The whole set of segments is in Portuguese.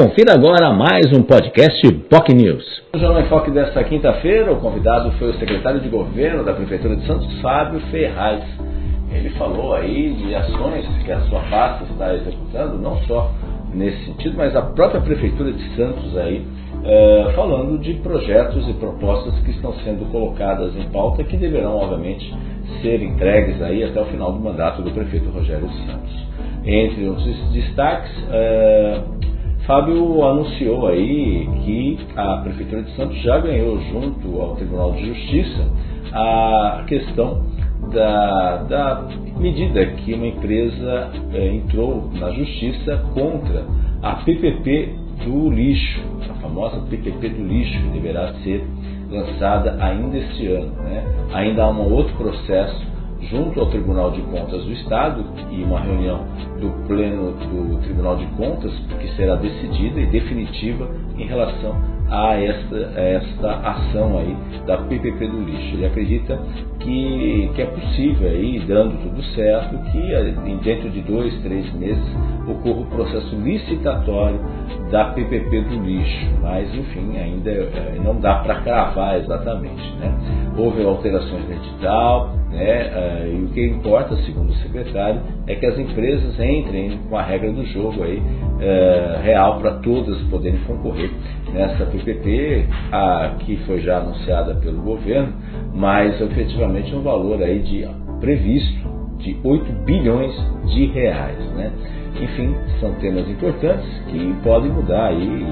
Confira agora mais um podcast POC News. No Jornal em Foque desta quinta-feira, o convidado foi o secretário de governo da Prefeitura de Santos, Fábio Ferraz. Ele falou aí de ações que a sua pasta está executando, não só nesse sentido, mas a própria Prefeitura de Santos aí, é, falando de projetos e propostas que estão sendo colocadas em pauta que deverão, obviamente, ser entregues aí até o final do mandato do prefeito Rogério Santos. Entre outros destaques, é, Fábio anunciou aí que a Prefeitura de Santos já ganhou junto ao Tribunal de Justiça a questão da, da medida que uma empresa é, entrou na Justiça contra a PPP do lixo, a famosa PPP do lixo, que deverá ser lançada ainda este ano. Né? Ainda há um outro processo junto ao Tribunal de Contas do Estado e uma reunião do Pleno do Tribunal de Contas que será decidida e definitiva em relação a esta, a esta ação aí da PPP do lixo. Ele acredita que, que é possível aí, dando tudo certo, que eh, dentro de dois, três meses ocorra o processo licitatório da PPP do lixo, mas enfim, ainda eh, não dá para cravar exatamente. Né? Houve alterações no edital, né? Uh, e o que importa, segundo o secretário, é que as empresas entrem com a regra do jogo aí, uh, real para todas poderem concorrer nessa PPP, a, que foi já anunciada pelo governo, mas efetivamente um valor aí de previsto de 8 bilhões de reais. Né? Enfim, são temas importantes que podem mudar aí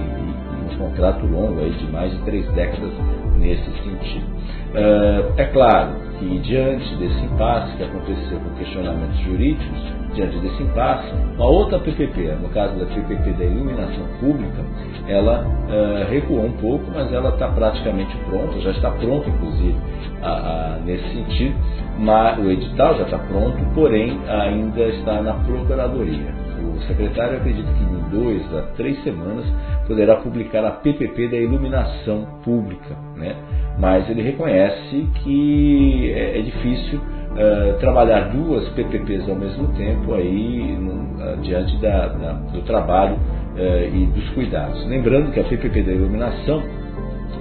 um contrato longo aí de mais de três décadas nesse sentido. Uh, é claro que, diante desse impasse que aconteceu com questionamentos jurídicos, diante desse impasse, uma outra PPP, no caso da PPP da iluminação pública, ela uh, recuou um pouco, mas ela está praticamente pronta, já está pronta, inclusive, a, a, nesse sentido, mas, o edital já está pronto, porém ainda está na Procuradoria. O secretário acredita que em dois a três semanas poderá publicar a PPP da iluminação pública, né? mas ele reconhece que é, é difícil uh, trabalhar duas PPPs ao mesmo tempo aí no, uh, diante da, da, do trabalho uh, e dos cuidados. Lembrando que a PPP da iluminação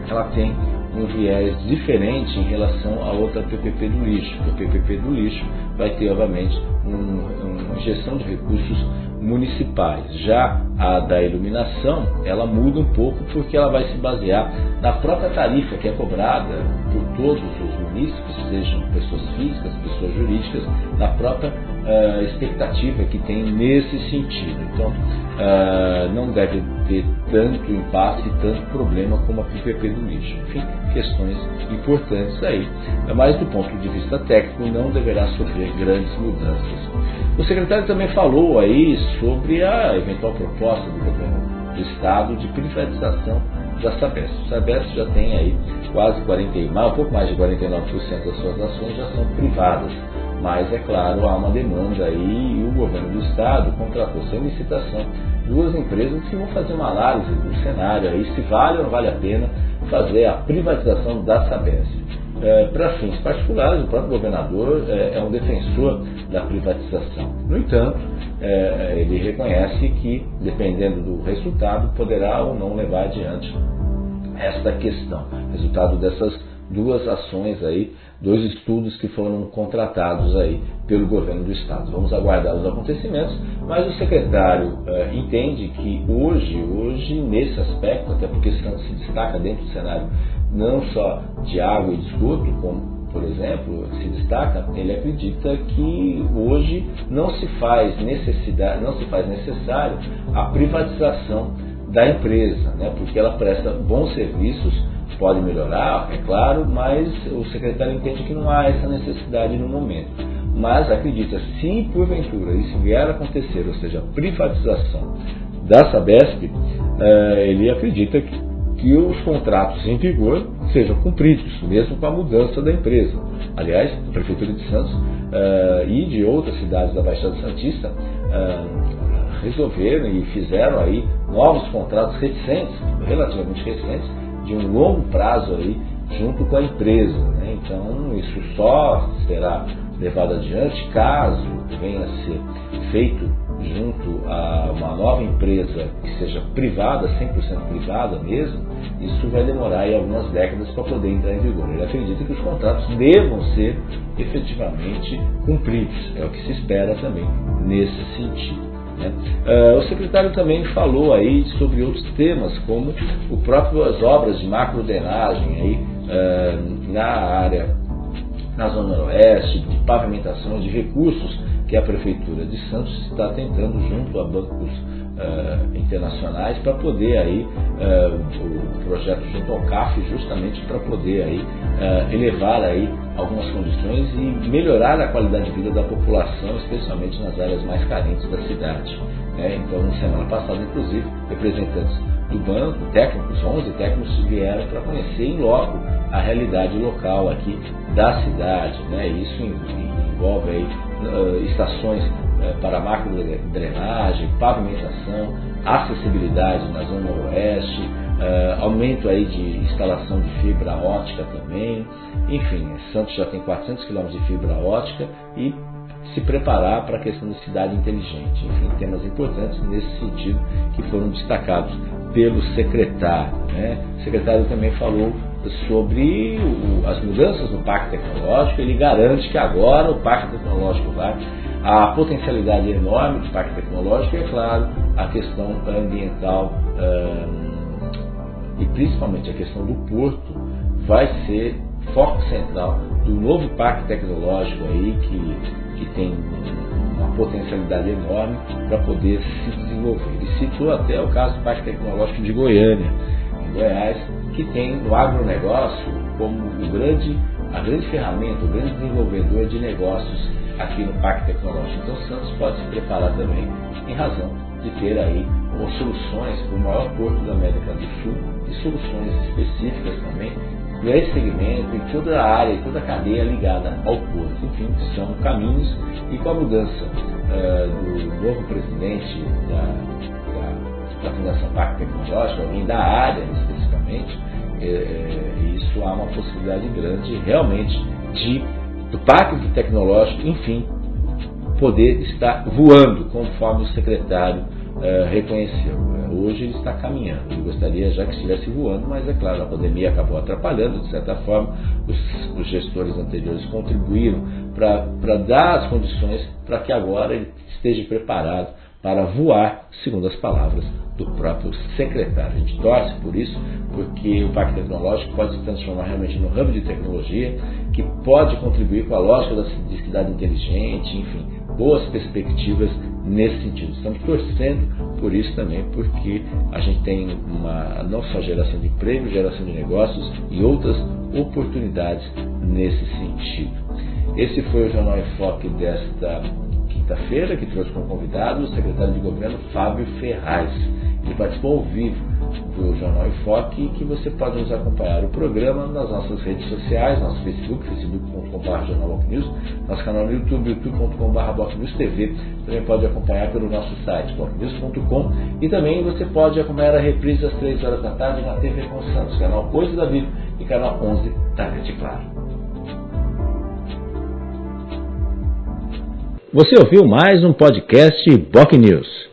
ela tem um viés diferente em relação à outra PPP do lixo. A PPP do lixo vai ter, obviamente, um, uma injeção de recursos municipais. Já a da iluminação, ela muda um pouco porque ela vai se basear na própria tarifa que é cobrada por todos os munícipes, sejam pessoas físicas, pessoas jurídicas, na própria uh, expectativa que tem nesse sentido. Então, uh, não deve ter tanto impasse, tanto problema como a PPP do lixo. Enfim, questões importantes aí. Mas do ponto de vista técnico, não deverá sofrer grandes mudanças. O secretário também falou aí sobre a eventual proposta do governo do Estado de privatização da Sabesp. Sabesp já tem aí quase 40, um pouco mais de 49% das suas ações já são privadas. Mas, é claro, há uma demanda aí e o governo do Estado contratou sem licitação duas empresas que vão fazer uma análise do cenário aí, se vale ou não vale a pena fazer a privatização da Sabesp. É, para fins particulares, o próprio governador é, é, um defensor da privatização. No entanto, é, ele reconhece que, dependendo do resultado, poderá ou não levar adiante esta questão. Resultado dessas duas ações aí, dois estudos que foram contratados aí pelo governo do estado. Vamos aguardar os acontecimentos, mas o secretário uh, entende que hoje, hoje nesse aspecto, até porque se destaca dentro do cenário não só de água e de esgoto, como por exemplo, se destaca, ele acredita que hoje não se faz necessidade, não se faz necessário a privatização da empresa, né, porque ela presta bons serviços pode melhorar, é claro, mas o secretário entende que não há essa necessidade no momento. Mas acredita, se porventura isso vier a acontecer, ou seja, a privatização da Sabesp, eh, ele acredita que, que os contratos em vigor sejam cumpridos, mesmo com a mudança da empresa. Aliás, a Prefeitura de Santos eh, e de outras cidades da Baixada Santista eh, resolveram e fizeram aí novos contratos recentes, relativamente recentes, de um longo prazo aí junto com a empresa. Né? Então isso só será levado adiante caso venha a ser feito junto a uma nova empresa que seja privada, 100% privada mesmo, isso vai demorar aí algumas décadas para poder entrar em vigor. Ele acredita que os contratos devam ser efetivamente cumpridos, é o que se espera também nesse sentido. Né? Uh, o secretário também falou aí sobre outros temas, como o próprio as obras de macrodrenagem aí, uh, na área, na zona oeste, de pavimentação de recursos que a Prefeitura de Santos está tentando junto a bancos uh, internacionais para poder aí uh, o projeto junto ao CAF justamente para poder aí uh, elevar aí algumas condições e melhorar a qualidade de vida da população, especialmente nas áreas mais carentes da cidade. Né? Então, na semana passada, inclusive, representantes do banco, técnicos, 11 técnicos vieram para conhecer em loco a realidade local aqui da cidade. Né? Isso envolve aí, estações para macro drenagem, pavimentação, acessibilidade na zona oeste, uh, aumento aí de instalação de fibra ótica também. Enfim, Santos já tem 400 quilômetros de fibra ótica e se preparar para a questão da cidade inteligente. Enfim, temas importantes nesse sentido que foram destacados pelo secretário. Né? O secretário também falou sobre o, as mudanças no Pacto Tecnológico. Ele garante que agora o Pacto Tecnológico vai. A potencialidade enorme do Pacto Tecnológico e, é claro, a questão ambiental e principalmente a questão do porto vai ser foco central do novo Pacto Tecnológico aí que, que tem uma potencialidade enorme para poder se desenvolver. Ele citou até o caso do Parque Tecnológico de Goiânia, em Goiás, que tem o agronegócio como o grande, a grande ferramenta, o grande desenvolvedor de negócios aqui no Parque Tecnológico. Então Santos pode se preparar também em razão de ter aí soluções para o maior porto da América do Sul e soluções específicas também nesse segmento, em toda a área, em toda a cadeia ligada ao porto. Enfim, são caminhos e com a mudança uh, do novo presidente da, da, da Fundação Pacto Tecnológico, alguém da área especificamente, isso há uma possibilidade grande realmente de do Pacto Tecnológico, enfim, poder estar voando, conforme o secretário uh, reconheceu. Hoje ele está caminhando. Gostaria já que estivesse voando, mas é claro, a pandemia acabou atrapalhando, de certa forma. Os, os gestores anteriores contribuíram para dar as condições para que agora ele esteja preparado para voar, segundo as palavras do próprio secretário. A gente torce por isso, porque o Pacto Tecnológico pode se transformar realmente no hub de tecnologia, que pode contribuir com a lógica de cidade inteligente, enfim, boas perspectivas nesse sentido. Estamos torcendo por isso também, porque a gente tem uma não só geração de emprego, geração de negócios e outras oportunidades nesse sentido. Esse foi o Jornal Enfoque desta quinta-feira, que trouxe como convidado o secretário de governo Fábio Ferraz. Ele participou ao vivo do Jornal Enfoque que você pode nos acompanhar o programa nas nossas redes sociais, nosso Facebook, facebook.com.br nosso canal no YouTube, youtube.com.br TV, também pode acompanhar pelo nosso site, bocnews.com e também você pode acompanhar a reprise às 3 horas da tarde na TV com Santos, canal 8 da Vida e canal 11 da Rede Claro. Você ouviu mais um podcast Boc News.